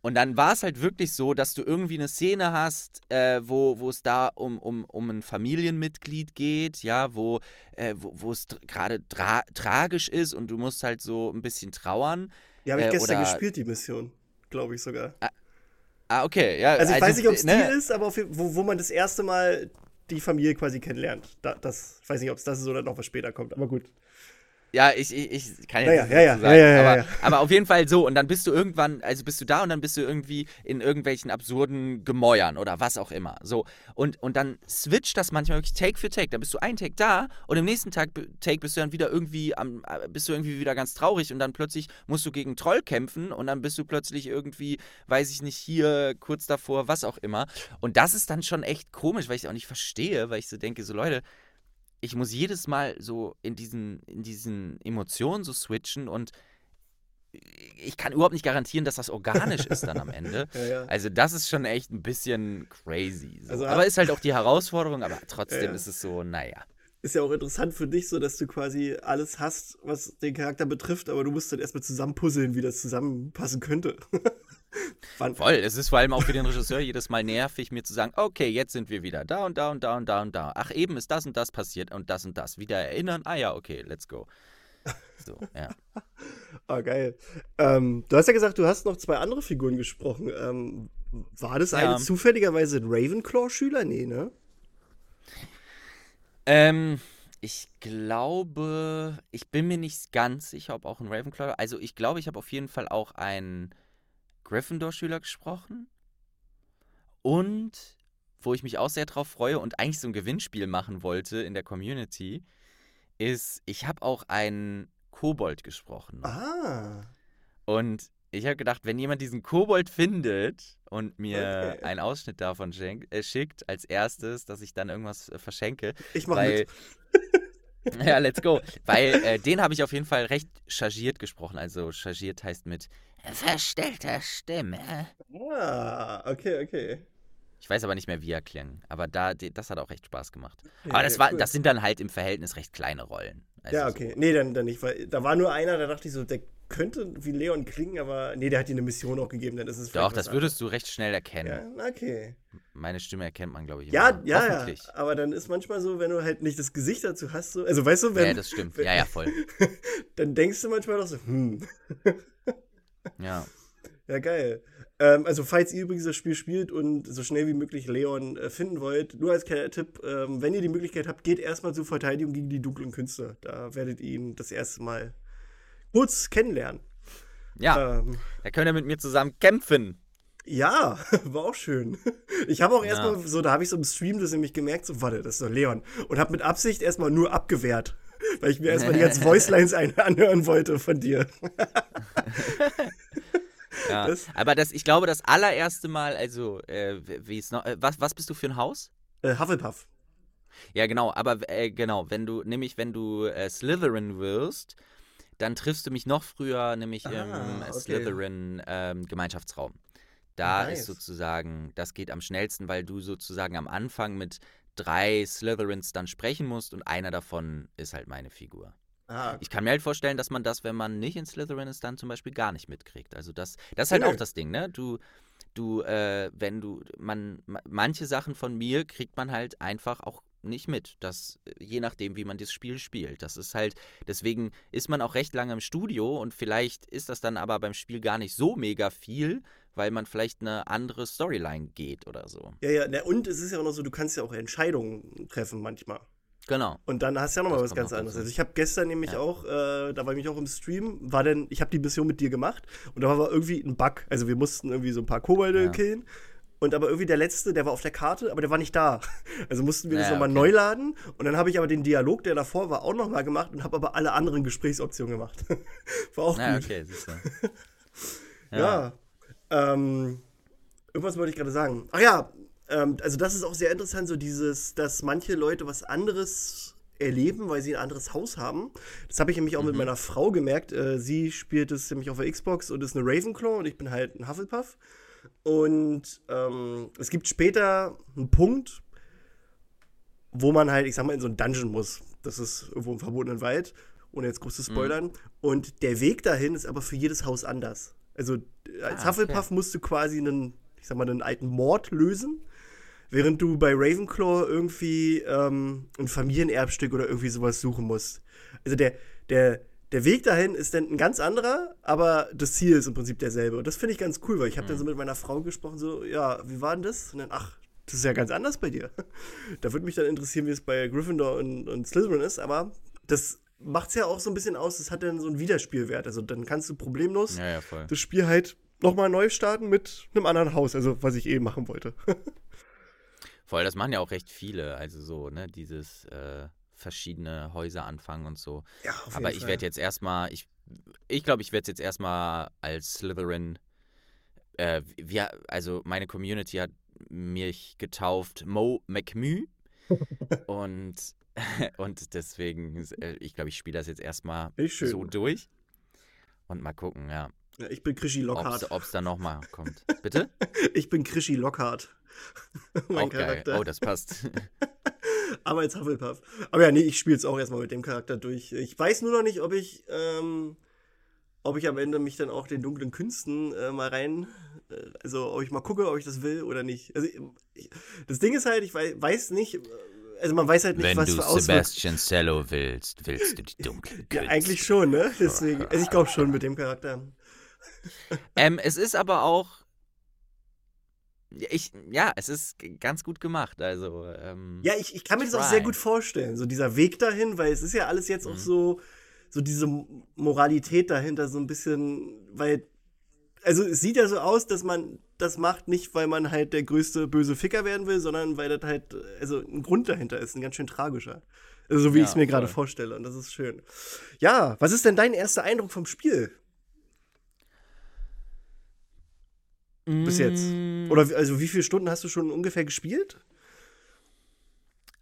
Und dann war es halt wirklich so, dass du irgendwie eine Szene hast, äh, wo, es da um, um, um ein Familienmitglied geht, ja, wo, äh, es gerade tra tragisch ist und du musst halt so ein bisschen trauern. Ja, habe ich äh, gestern oder, gespielt, die Mission, glaube ich sogar. Ah, ah, okay, ja. Also ich also, weiß nicht, ob es ne? die ist, aber wo, wo man das erste Mal die Familie quasi kennenlernt. Da, das, ich weiß nicht, ob es das ist oder noch was später kommt, aber gut. Ja, ich, ich, ich kann ja, ja, nicht sagen. ja, ja, ja, aber, ja. aber auf jeden Fall so. Und dann bist du irgendwann, also bist du da und dann bist du irgendwie in irgendwelchen absurden Gemäuern oder was auch immer. So. Und, und dann switcht das manchmal wirklich Take für Take. Dann bist du einen Take da und im nächsten Tag, Take bist du dann wieder irgendwie am, äh, bist du irgendwie wieder ganz traurig und dann plötzlich musst du gegen Troll kämpfen und dann bist du plötzlich irgendwie, weiß ich nicht, hier kurz davor, was auch immer. Und das ist dann schon echt komisch, weil ich es auch nicht verstehe, weil ich so denke, so Leute, ich muss jedes Mal so in diesen, in diesen Emotionen so switchen und ich kann überhaupt nicht garantieren, dass das organisch ist dann am Ende. Ja, ja. Also das ist schon echt ein bisschen crazy. So. Also, aber ist halt auch die Herausforderung, aber trotzdem Ja, ist es so, naja. Ist ja auch interessant für dich, so dass du quasi alles hast, was den Charakter betrifft, aber du musst dann erstmal zusammenpuzzeln, wie das zusammenpassen könnte. Voll, es ist vor allem auch für den Regisseur jedes Mal nervig, mir zu sagen, okay, jetzt sind wir wieder da und da und da und da und da. Ach, eben ist das und das passiert und das und das. Wieder erinnern, ah ja, okay, let's go. So, ja. Ah, geil. Ähm, du hast ja gesagt, du hast noch zwei andere Figuren gesprochen. Ähm, war das eine Ja. zufälligerweise ein Ravenclaw-Schüler? Nee, ne? Ähm, ich glaube, ich bin mir nicht ganz sicher, ob auch ein Ravenclaw. Also ich glaube, ich habe auf jeden Fall auch einen Gryffindor-Schüler gesprochen. Und wo ich mich auch sehr drauf freue und eigentlich so ein Gewinnspiel machen wollte in der Community, ist, ich habe auch einen Kobold gesprochen. Ah. Und ich habe gedacht, wenn jemand diesen Kobold findet und mir Okay. einen Ausschnitt davon schenk, äh, schickt als erstes, dass ich dann irgendwas äh, verschenke, Ich mach weil, mit. ja, let's go. Weil äh, den habe ich auf jeden Fall recht chargiert gesprochen. Also chargiert heißt mit verstellter Stimme. Ah, okay, okay. Ich weiß aber nicht mehr, wie er klang. Aber da, das hat auch echt Spaß gemacht. Ja, aber das, ja, war, cool. das sind dann halt im Verhältnis recht kleine Rollen. Also ja, so. okay. Nee, dann, dann nicht, weil da war nur einer, da dachte ich so, der könnte wie Leon klingen, aber nee, der hat dir eine Mission auch gegeben, dann ist es Doch, das würdest du recht schnell erkennen. Ja, okay. Meine Stimme erkennt man, glaube ich. Ja, immer. ja, ja. Aber dann ist manchmal so, wenn du halt nicht das Gesicht dazu hast, so, also weißt du, wenn, Ja, das stimmt. Ja, ja, voll. dann denkst du manchmal doch so, hm, Ja. ja, geil. Ähm, also, falls ihr übrigens das Spiel spielt und so schnell wie möglich Leon äh, finden wollt, nur als kleiner Tipp, ähm, wenn ihr die Möglichkeit habt, geht erstmal zur Verteidigung gegen die dunklen Künstler. Da werdet ihr ihn das erste Mal kurz kennenlernen. Ja, Ähm, da könnt ihr mit mir zusammen kämpfen. ja, war auch schön. Ich habe auch Ja. erstmal so, da habe ich so im Stream das nämlich gemerkt, so, warte, das ist doch Leon. Und habe mit Absicht erstmal nur abgewehrt. Weil ich mir erstmal die ganzen Voicelines anhören wollte von dir. Ja. Das- Aber das, ich glaube, das allererste Mal, also, äh, wie es noch, äh, was, was bist du für ein Haus? Äh, Hufflepuff. Ja, genau, aber äh, genau, wenn du, nämlich wenn du äh, Slytherin wirst, dann triffst du mich noch früher, nämlich im Ah, okay. Slytherin ähm. Da Nice. ist sozusagen, das geht am schnellsten, weil du sozusagen am Anfang mit drei Slytherins dann sprechen musst und einer davon ist halt meine Figur. Ah, Ich kann mir halt vorstellen, dass man das, wenn man nicht in Slytherin ist, dann zum Beispiel gar nicht mitkriegt. Also das, das ist halt Nö. auch das Ding, ne? Du, du, äh, wenn du, man, ma- manche Sachen von mir kriegt man halt einfach auch nicht mit. Das, äh, je nachdem, wie man das Spiel spielt. Das ist halt, deswegen ist man auch recht lange im Studio und vielleicht ist das dann aber beim Spiel gar nicht so mega viel, weil man vielleicht eine andere Storyline geht oder so. ja, ja, ne, und es ist ja auch noch so, du kannst ja auch Entscheidungen treffen manchmal. Genau. Und dann hast du ja nochmal was ganz anderes. Also ich habe gestern nämlich Ja. auch, äh, da war ich mich auch im Stream, war denn, ich habe die Mission mit dir gemacht und da war irgendwie ein Bug. Also wir mussten irgendwie so ein paar Kobolde Ja. killen. Und aber irgendwie der letzte, der war auf der Karte, aber der war nicht da. Also mussten wir das Ja, nochmal okay. neu laden. Und dann habe ich aber den Dialog, der davor war, auch nochmal gemacht und habe aber alle anderen Gesprächsoptionen gemacht. war auch Ja, gut. okay, du. Ja. Ähm, irgendwas wollte ich gerade sagen. Ach ja, ähm, also das ist auch sehr interessant, so dieses, dass manche Leute was anderes erleben, weil sie ein anderes Haus haben. Das habe ich nämlich auch mit meiner Frau gemerkt. Äh, sie spielt es nämlich auf der Xbox und ist eine Ravenclaw und ich bin halt ein Hufflepuff. Und ähm, es gibt später einen Punkt, wo man halt, ich sag mal, in so einen Dungeon muss. Das ist irgendwo im verbotenen Wald, ohne jetzt groß zu spoilern. Und der Weg dahin ist aber für jedes Haus anders. Also als Ah, Hufflepuff musst du quasi einen, ich sag mal, einen alten Mord lösen, während du bei Ravenclaw irgendwie ähm, ein Familienerbstück oder irgendwie sowas suchen musst. Also der, der, der Weg dahin ist dann ein ganz anderer, aber das Ziel ist im Prinzip derselbe. Und das finde ich ganz cool, weil ich habe dann so mit meiner Frau gesprochen, so, ja, wie war denn das? Und dann, ach, das ist ja ganz anders bei dir. Da würde mich dann interessieren, wie es bei Gryffindor und, und Slytherin ist, aber das macht es ja auch so ein bisschen aus, das hat dann so einen Wiederspielwert. Also dann kannst du problemlos Ja, ja, das Spiel halt nochmal neu starten mit einem anderen Haus, also was ich eh machen wollte. Voll, das machen ja auch recht viele. Also so, ne, dieses äh, verschiedene Häuser anfangen und so. ja, auf Aber ich werde jetzt erstmal, ich ich glaube, ich werde es jetzt erstmal als Slytherin, äh, wir, also meine Community hat mich getauft Mo McMü und, und deswegen, äh, ich glaube, ich spiele das jetzt erstmal so durch und mal gucken, ja, Ja, ich bin Krischi Lockhart. ob es da nochmal kommt. Bitte? Ich bin Krischi Lockhart. mein auch geil. Charakter. Oh, das passt. Aber als Hufflepuff. Aber ja, nee, ich spiele es auch erstmal mit dem Charakter durch. Ich weiß nur noch nicht, ob ich, ähm, ob ich am Ende mich dann auch den dunklen Künsten äh, mal rein, äh, also ob ich mal gucke, ob ich das will oder nicht. Also ich, das Ding ist halt, ich weiß, weiß nicht, äh, also man weiß halt nicht, Wenn was du für Auswirkungen. Sebastian Cello willst, willst du die dunkle Ja, Künste. eigentlich schon, ne? Deswegen, also ich glaube schon mit dem Charakter. Ähm, es ist aber auch. Ja, Ich, ja, es ist ganz gut gemacht. Also, ähm, Ja, ich, ich kann mir das auch sehr Try. gut vorstellen, so dieser Weg dahin, weil es ist ja alles jetzt auch Mhm. so, so diese Moralität dahinter, so ein bisschen, weil, also es sieht ja so aus, dass man das macht, nicht weil man halt der größte böse Ficker werden will, sondern weil das halt, also ein Grund dahinter ist, ein ganz schön tragischer. Also so wie Ja, ich es mir gerade vorstelle und das ist schön. Ja, was ist denn dein erster Eindruck vom Spiel bis jetzt? Mm, Oder wie- also wie viele Stunden hast du schon ungefähr gespielt?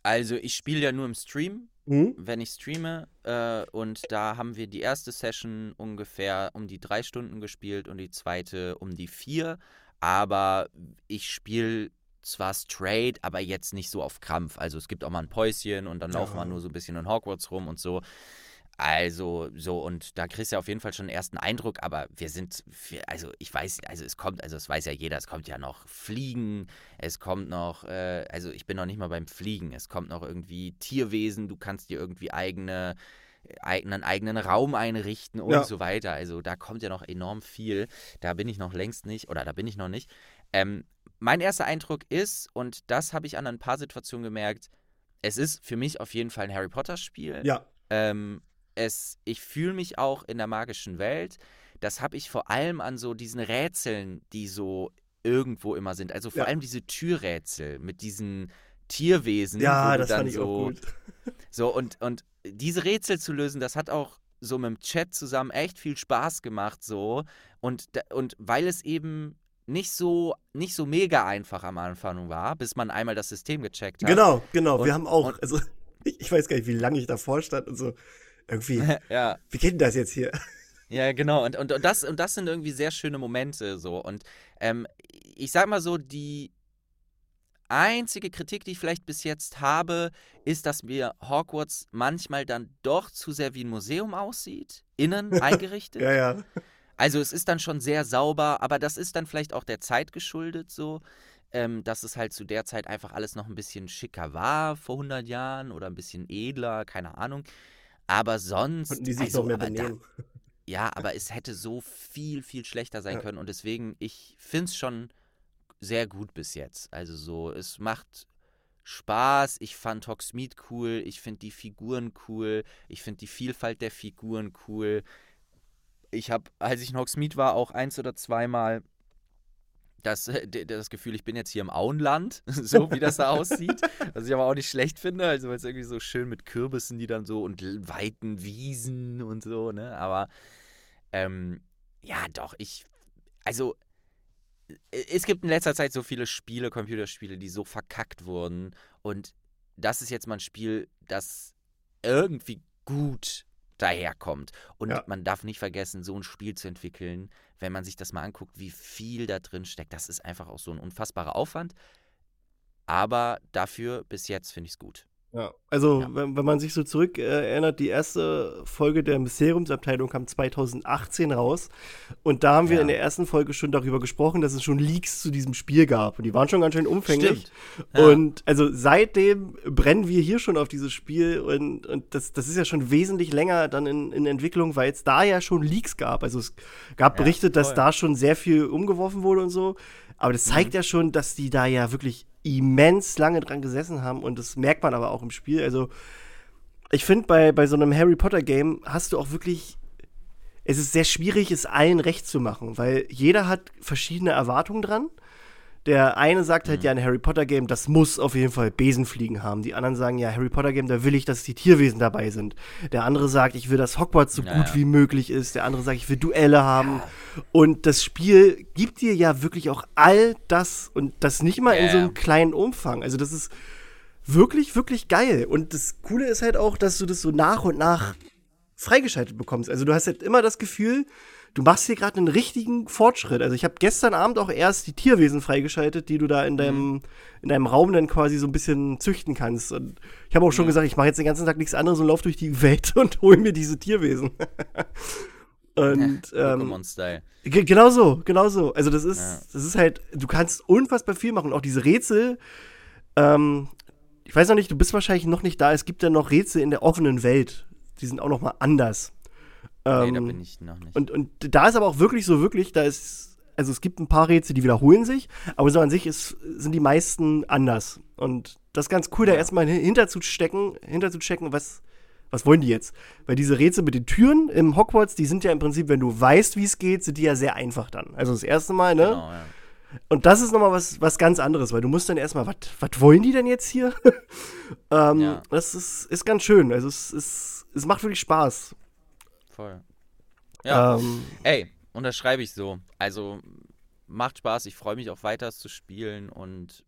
Also, ich spiele ja nur im Stream, Mhm. wenn ich streame. Äh, und da haben wir die erste Session ungefähr um die drei Stunden gespielt und die zweite um die vier. Aber ich spiele zwar straight, aber jetzt nicht so auf Krampf. Also es gibt auch mal ein Päuschen und dann laufen wir Ja. nur so ein bisschen in Hogwarts rum und so. Also so und da kriegst du ja auf jeden Fall schon einen ersten Eindruck, aber wir sind, also ich weiß, also es kommt, also es weiß ja jeder, es kommt ja noch Fliegen, es kommt noch, äh, also ich bin noch nicht mal beim Fliegen, es kommt noch irgendwie Tierwesen, du kannst dir irgendwie eigene, einen eigenen Raum einrichten und Ja. so weiter. Also da kommt ja noch enorm viel. Da bin ich noch längst nicht, oder da bin ich noch nicht. Ähm, mein erster Eindruck ist, und das habe ich an ein paar Situationen gemerkt, es ist für mich auf jeden Fall ein Harry Potter-Spiel. Ja, Ähm, es, ich fühle mich auch in der magischen Welt. Das habe ich vor allem an so diesen Rätseln, die so irgendwo immer sind. Also vor Ja. allem diese Türrätsel mit diesen Tierwesen. ja, das fand ich so, auch gut. So, und, und diese Rätsel zu lösen, das hat auch so mit dem Chat zusammen echt viel Spaß gemacht, so. Und, und weil es eben nicht so, nicht so mega einfach am Anfang war, bis man einmal das System gecheckt hat. Genau, genau. Und- wir haben auch, also ich, ich weiß gar nicht, wie lange ich davor stand und so. Irgendwie, ja. wie geht denn das jetzt hier? Ja, genau. Und, und, und, das, und das sind irgendwie sehr schöne Momente so. Und ähm, ich sag mal so, die einzige Kritik, die ich vielleicht bis jetzt habe, ist, dass mir Hogwarts manchmal dann doch zu sehr wie ein Museum aussieht, innen eingerichtet. Ja, ja. Also es ist dann schon sehr sauber, aber das ist dann vielleicht auch der Zeit geschuldet so, ähm, dass es halt zu der Zeit einfach alles noch ein bisschen schicker war vor 100 Jahren oder ein bisschen edler, keine Ahnung. Aber sonst, Konnten die sich also, noch mehr da- benehmen. ja, aber es hätte so viel, viel schlechter sein Ja. können und deswegen, ich finde es schon sehr gut bis jetzt. Also so, es macht Spaß, ich fand Hogsmeade cool, ich finde die Figuren cool, ich finde die Vielfalt der Figuren cool. Ich habe, als ich in Hogsmeade war, auch eins oder zweimal das, äh, das Gefühl, ich bin jetzt hier im Auenland, so wie das da aussieht. Was ich aber auch nicht schlecht finde, also weil es irgendwie so schön mit Kürbissen, die dann so und weiten Wiesen und so, ne? Aber ähm, ja, doch, ich, also es gibt in letzter Zeit so viele Spiele, Computerspiele, die so verkackt wurden und das ist jetzt mal ein Spiel, das irgendwie gut daherkommt. Und Ja. man darf nicht vergessen, so ein Spiel zu entwickeln, wenn man sich das mal anguckt, wie viel da drin steckt. Das ist einfach auch so ein unfassbarer Aufwand. Aber dafür bis jetzt finde ich es gut. Ja. Also, Ja. Wenn, wenn man sich so zurück äh, erinnert, die erste Folge der Mysteriumsabteilung kam 2018 raus. Und da haben wir Ja. in der ersten Folge schon darüber gesprochen, dass es schon Leaks zu diesem Spiel gab. Und die waren schon ganz schön umfänglich. Ja. Und also seitdem brennen wir hier schon auf dieses Spiel und, und das, das ist ja schon wesentlich länger dann in, in Entwicklung, weil es da ja schon Leaks gab. Also es gab Ja, Berichte, dass da schon sehr viel umgeworfen wurde und so. Aber das zeigt ja schon, dass die da ja wirklich immens lange dran gesessen haben und das merkt man aber auch im Spiel. Also ich finde, bei, bei so einem Harry Potter-Game hast du auch wirklich. Es ist sehr schwierig, es allen recht zu machen, weil jeder hat verschiedene Erwartungen dran. Der eine sagt halt, Mhm. ja, ein Harry Potter-Game, das muss auf jeden Fall Besenfliegen haben. Die anderen sagen, ja, Harry Potter-Game, da will ich, dass die Tierwesen dabei sind. Der andere sagt, ich will, dass Hogwarts so Ja, gut ja. wie möglich ist. Der andere sagt, ich will Duelle haben. Und das Spiel gibt dir ja wirklich auch all das und das nicht mal in Ja, so ja. einem kleinen Umfang. Also, das ist wirklich, wirklich geil. Und das Coole ist halt auch, dass du das so nach und nach freigeschaltet bekommst. Also, du hast halt immer das Gefühl, du machst hier gerade einen richtigen Fortschritt. Also, ich habe gestern Abend auch erst die Tierwesen freigeschaltet, die du da in deinem, in deinem Raum dann quasi so ein bisschen züchten kannst. Und ich habe auch schon gesagt, ich mache jetzt den ganzen Tag nichts anderes und laufe durch die Welt und hole mir diese Tierwesen. und ähm, Pokémon-Style. Ge- Genau so, genau so. Also das ist, Ja. das ist halt, du kannst unfassbar viel machen. Auch diese Rätsel, ähm, ich weiß noch nicht, du bist wahrscheinlich noch nicht da. Es gibt ja noch Rätsel in der offenen Welt. Die sind auch noch mal anders. Nee, Ähm, da bin ich noch nicht. und, und da ist aber auch wirklich so, wirklich, da ist, also es gibt ein paar Rätsel, die wiederholen sich, aber so an sich ist, sind die meisten anders. Und das ist ganz cool, da Ja. erstmal hin- hinterzustecken, hinterzuchecken, was, was wollen die jetzt? Weil diese Rätsel mit den Türen im Hogwarts, die sind ja im Prinzip, wenn du weißt, wie es geht, sind die ja sehr einfach dann. Also das erste Mal, ne? genau, ja. Und das ist nochmal was, was ganz anderes, weil du musst dann erstmal, was wollen die denn jetzt hier? ähm, Ja. Das ist, ist ganz schön. Also es, ist, es macht wirklich Spaß. Voll. Ja, Ähm, ey, unterschreibe ich so. Also, macht Spaß. Ich freue mich auch weiter es zu spielen und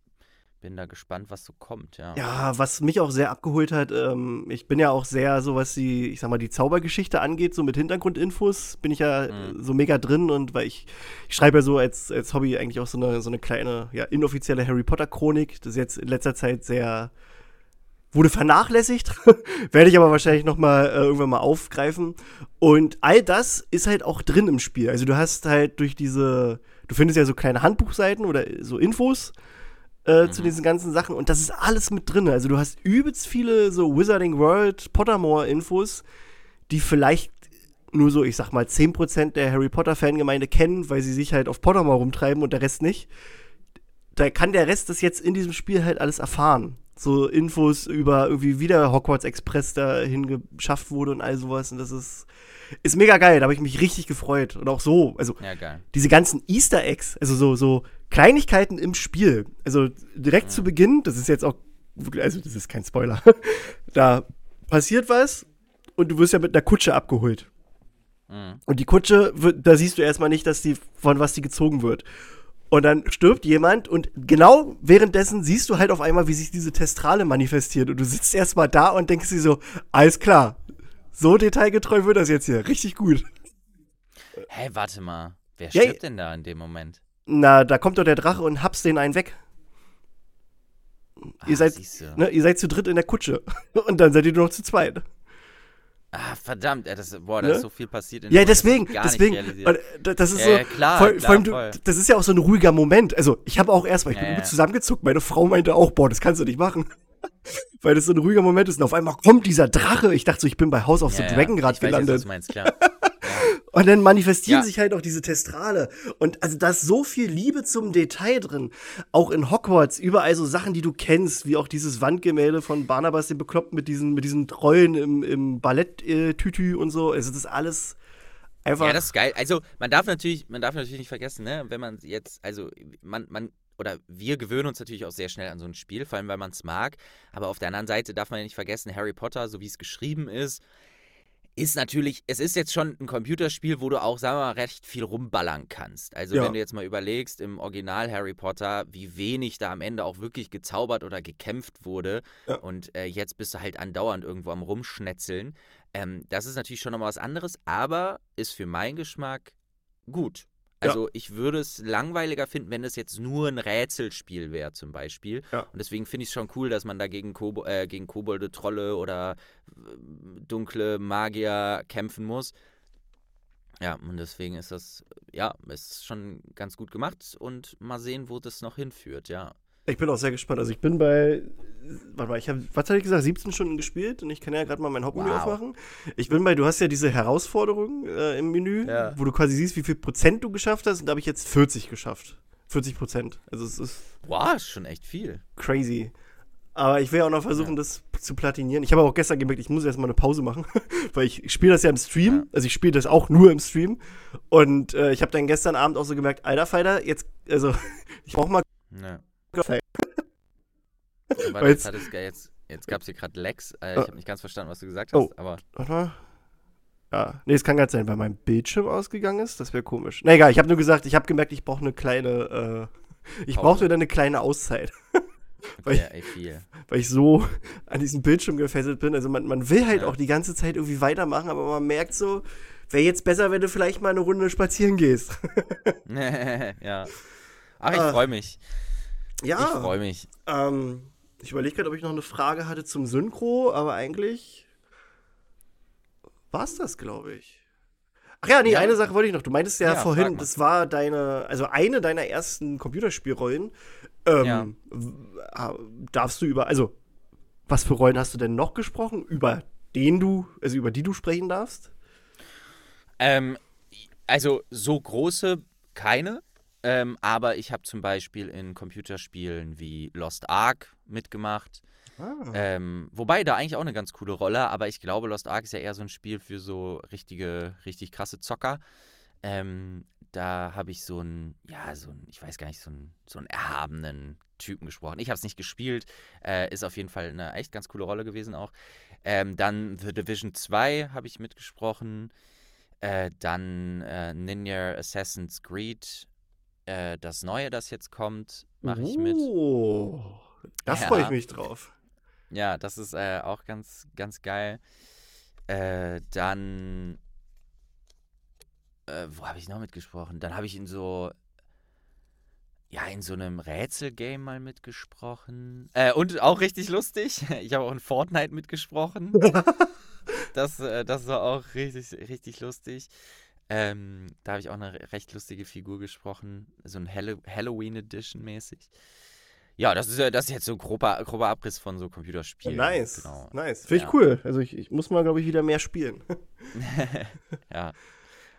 bin da gespannt, was so kommt, ja. Ja, was mich auch sehr abgeholt hat, ähm, ich bin ja auch sehr, so was die, ich sag mal, die Zaubergeschichte angeht, so mit Hintergrundinfos, bin ich ja äh, Mhm. so mega drin und weil ich, ich schreibe ja so als, als Hobby eigentlich auch so eine, so eine kleine, ja, inoffizielle Harry Potter-Chronik, das ist jetzt in letzter Zeit sehr, wurde vernachlässigt, werde ich aber wahrscheinlich noch mal äh, irgendwann mal aufgreifen und all das ist halt auch drin im Spiel, also du hast halt durch diese, du findest ja so kleine Handbuchseiten oder so Infos, äh, zu Mhm. diesen ganzen Sachen und das ist alles mit drin. Also du hast übelst viele so Wizarding World, Pottermore-Infos, die vielleicht nur so, ich sag mal, 10% der Harry Potter-Fangemeinde kennen, weil sie sich halt auf Pottermore rumtreiben und der Rest nicht. Da kann der Rest das jetzt in diesem Spiel halt alles erfahren. So Infos über irgendwie wie der Hogwarts Express dahin geschafft wurde und all sowas. Und das ist, ist mega geil. Da habe ich mich richtig gefreut. Und auch so, also Ja, diese ganzen Easter Eggs, also so, so Kleinigkeiten im Spiel. Also direkt zu Beginn, das ist jetzt auch, wirklich- also das ist kein Spoiler, da passiert was und du wirst ja mit einer Kutsche abgeholt. Mhm. Und die Kutsche, da siehst du erstmal nicht, dass die, von was die gezogen wird. Und dann stirbt jemand und genau währenddessen siehst du halt auf einmal, wie sich diese Testrale manifestiert. Und du sitzt erstmal da und denkst dir so, alles klar, so detailgetreu wird das jetzt hier, richtig gut. Hä, warte mal. Wer Ja, stirbt denn da in dem Moment? Na, da kommt doch der Drache und haps den einen weg. Ihr Ah, seid-. Ne, ihr seid zu dritt in der Kutsche. Und dann seid ihr nur noch zu zweit. Ah, verdammt. Ja, das, boah, da Ne? ist so viel passiert. In Ja, Moment, das deswegen, deswegen. äh, das ist Ja, so. ja, klar, vor, klar, vor allem, du, voll. das ist ja auch so ein ruhiger Moment. Also, ich habe auch erstmal, ich bin Ja, übel ja. zusammengezuckt. Meine Frau meinte auch, boah, das kannst du nicht machen. Weil das so ein ruhiger Moment ist. Und auf einmal kommt dieser Drache. Ich dachte so, ich bin bei House of the Dragon ja. gerade Ich weiß gelandet. was du meinst, klar. Und dann manifestieren Ja. sich halt auch diese Testrale. Und also da ist so viel Liebe zum Detail drin. Auch in Hogwarts, überall so Sachen, die du kennst, wie auch dieses Wandgemälde von Barnabas, den bekloppt mit diesen, mit diesen Trollen im, im Ballett-Tütü und so. Also das ist alles einfach. Ja, das ist geil. Also man darf natürlich, man darf natürlich nicht vergessen, ne, wenn man jetzt, also man, man, oder wir gewöhnen uns natürlich auch sehr schnell an so ein Spiel, vor allem weil man es mag. Aber auf der anderen Seite darf man ja nicht vergessen, Harry Potter, so wie es geschrieben ist, ist natürlich, es ist jetzt schon ein Computerspiel, wo du auch, sagen wir mal, recht viel rumballern kannst. Also Ja. wenn du jetzt mal überlegst, im Original Harry Potter, wie wenig da am Ende auch wirklich gezaubert oder gekämpft wurde. Ja. Und äh, jetzt bist du halt andauernd irgendwo am Rumschnetzeln. Ähm, das ist natürlich schon nochmal was anderes, aber ist für meinen Geschmack gut. Ja. Also ich würde es langweiliger finden, wenn es jetzt nur ein Rätselspiel wäre zum Beispiel. Ja. Und deswegen finde ich es schon cool, dass man da gegen, Kobo äh, gegen Kobolde, Trolle oder äh, dunkle Magier kämpfen muss. Ja, und deswegen ist das, ja, ist schon ganz gut gemacht und mal sehen, wo das noch hinführt, ja. Ich bin auch sehr gespannt. Also ich bin bei, warte mal, ich habe, was hatte ich gesagt, 17 Stunden gespielt und ich kann ja gerade mal mein Hauptmenü Wow. aufmachen. Ich bin bei, du hast ja diese Herausforderung äh, im Menü, Ja. wo du quasi siehst, wie viel Prozent du geschafft hast und da habe ich jetzt 40 geschafft. 40 Prozent. Also es ist Boah, ist schon echt viel. crazy. Aber ich will ja auch noch versuchen, das zu platinieren. Ich habe auch gestern gemerkt, ich muss erstmal eine Pause machen, weil ich, ich spiele das ja im Stream. Ja. Also ich spiele das auch nur im Stream. Und äh, ich habe dann gestern Abend auch so gemerkt, alter Falter, jetzt, also ich brauche mal Ja. Aber Weil jetzt, hattest, jetzt, jetzt gab es hier gerade Lex. Äh, ich habe nicht ganz verstanden, was du gesagt hast, Oh. aber Warte mal. Ja, nee, es kann gerade sein, weil mein Bildschirm ausgegangen ist. Das wäre komisch. Na egal, ich habe nur gesagt, ich habe gemerkt, ich brauche eine kleine, äh, ich brauchte dann eine kleine Auszeit, Weil okay, ich- weil ich so an diesen Bildschirm gefesselt bin. Also man, man will halt Ja. auch die ganze Zeit irgendwie weitermachen, aber man merkt so, wäre jetzt besser, wenn du vielleicht mal eine Runde spazieren gehst. ja. Ach, ich Ah. freue mich. Ja. Ich freue mich. Ähm, ich überlege gerade, ob ich noch eine Frage hatte zum Synchro, aber eigentlich war es das, glaube ich. Ach ja, nee, Ja. eine Sache wollte ich noch. Du meintest ja, Ja, vorhin, das war deine, also eine deiner ersten Computerspielrollen. Ähm, Ja. ah, Darfst du über, also, was für Rollen hast du denn noch gesprochen, über den du, also über die du sprechen darfst? Ähm, also so große keine, ähm, aber ich habe zum Beispiel in Computerspielen wie Lost Ark mitgemacht. Ah. Ähm, wobei da eigentlich auch eine ganz coole Rolle, aber ich glaube, Lost Ark ist ja eher so ein Spiel für so richtige, richtig krasse Zocker. Ähm, da habe ich so einen, ja, so einen, ich weiß gar nicht, so einen, so einen erhabenen Typen gesprochen. Ich habe es nicht gespielt, äh, ist auf jeden Fall eine echt ganz coole Rolle gewesen auch. Ähm, dann The Division 2 habe ich mitgesprochen. Äh, dann äh, Ninja Assassin's Creed, äh, das Neue, das jetzt kommt, mache ich mit. Oh, da Ja. freue ich mich drauf. Ja, das ist äh, auch ganz, ganz geil. Äh, dann, äh, wo habe ich noch mitgesprochen? Dann habe ich in so, ja, in so einem Rätselgame mal mitgesprochen. Äh, und auch richtig lustig. Ich habe auch in Fortnite mitgesprochen. Das, das war auch richtig, richtig lustig. Ähm, da habe ich auch eine re- recht lustige Figur gesprochen. So ein Hallo Halloween Edition mäßig. Ja, das ist, äh, das ist jetzt so ein grober, grober Abriss von so Computerspielen. Nice, Genau. nice. Finde ich Ja. cool. Also ich, ich muss mal, glaube ich, wieder mehr spielen. ja.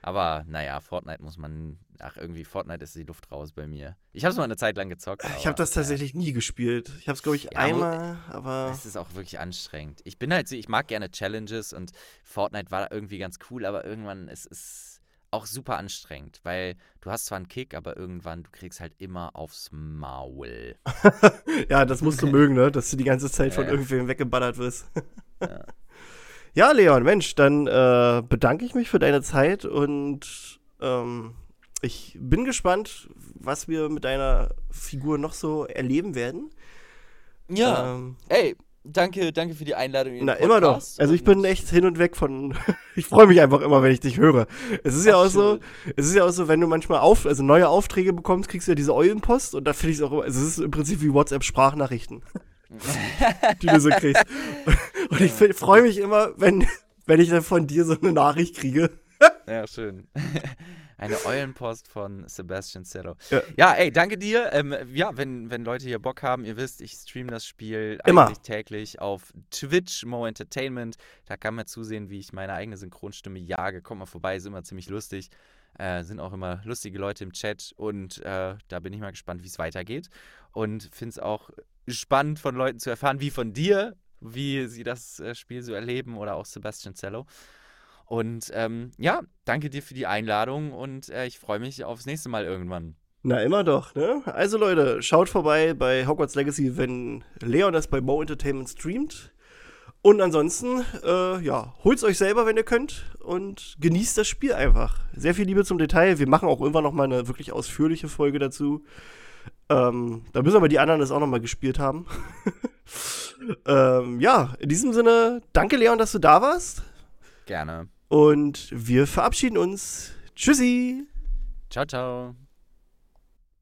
Aber naja, Fortnite muss man. Ach, irgendwie, Fortnite ist die Luft raus bei mir. Ich habe es mal eine Zeit lang gezockt. Ich habe das äh, tatsächlich nie gespielt. Ich habe es, glaube ich, Ja, einmal, aber Es ist auch wirklich anstrengend. Ich bin halt so, ich mag gerne Challenges und Fortnite war irgendwie ganz cool, aber irgendwann ist es auch super anstrengend, weil du hast zwar einen Kick, aber irgendwann, du kriegst halt immer aufs Maul. ja, das musst du mögen, ne? Dass du die ganze Zeit von Ja. irgendwem weggeballert wirst. Ja. Ja, Leon, Mensch, dann äh, bedanke ich mich für deine Zeit und ähm, ich bin gespannt, was wir mit deiner Figur noch so erleben werden. Ähm, ey, danke, danke für die Einladung. in den na, immer doch. Podcast Also ich bin echt hin und weg von. ich freue mich einfach immer, wenn ich dich höre. Es ist ja Ach, auch so, es ist ja auch so, wenn du manchmal auf, also neue Aufträge bekommst, kriegst du ja diese Eulenpost und da finde ich es auch immer, also es ist im Prinzip wie WhatsApp-Sprachnachrichten, die du so kriegst. Und ich freue mich immer, wenn, wenn ich dann von dir so eine Nachricht kriege. Ja, schön. Eine Eulenpost von Sebastian Zero. Ja. Ja, ey, danke dir. Ähm, ja, wenn, wenn Leute hier Bock haben, ihr wisst, ich streame das Spiel Immer. eigentlich täglich auf Twitch, Mo Entertainment. Da kann man zusehen, wie ich meine eigene Synchronstimme jage. Kommt mal vorbei, ist immer ziemlich lustig. Äh, sind auch immer lustige Leute im Chat und äh, da bin ich mal gespannt, wie es weitergeht. Und finde es auch spannend von Leuten zu erfahren, wie von dir, wie sie das äh, Spiel so erleben oder auch Sebastian Zello. Und ähm, ja, danke dir für die Einladung und äh, ich freue mich aufs nächste Mal irgendwann. Na, immer doch, ne? Also Leute, schaut vorbei bei Hogwarts Legacy, wenn Leon das bei Mo Entertainment streamt. Und ansonsten, äh, ja, holt's euch selber, wenn ihr könnt und genießt das Spiel einfach. Sehr viel Liebe zum Detail. Wir machen auch irgendwann noch mal eine wirklich ausführliche Folge dazu. Ähm, da müssen aber die anderen das auch noch mal gespielt haben. ähm, ja, in diesem Sinne, danke Leon, dass du da warst. Gerne. Und wir verabschieden uns. Tschüssi! Ciao, ciao.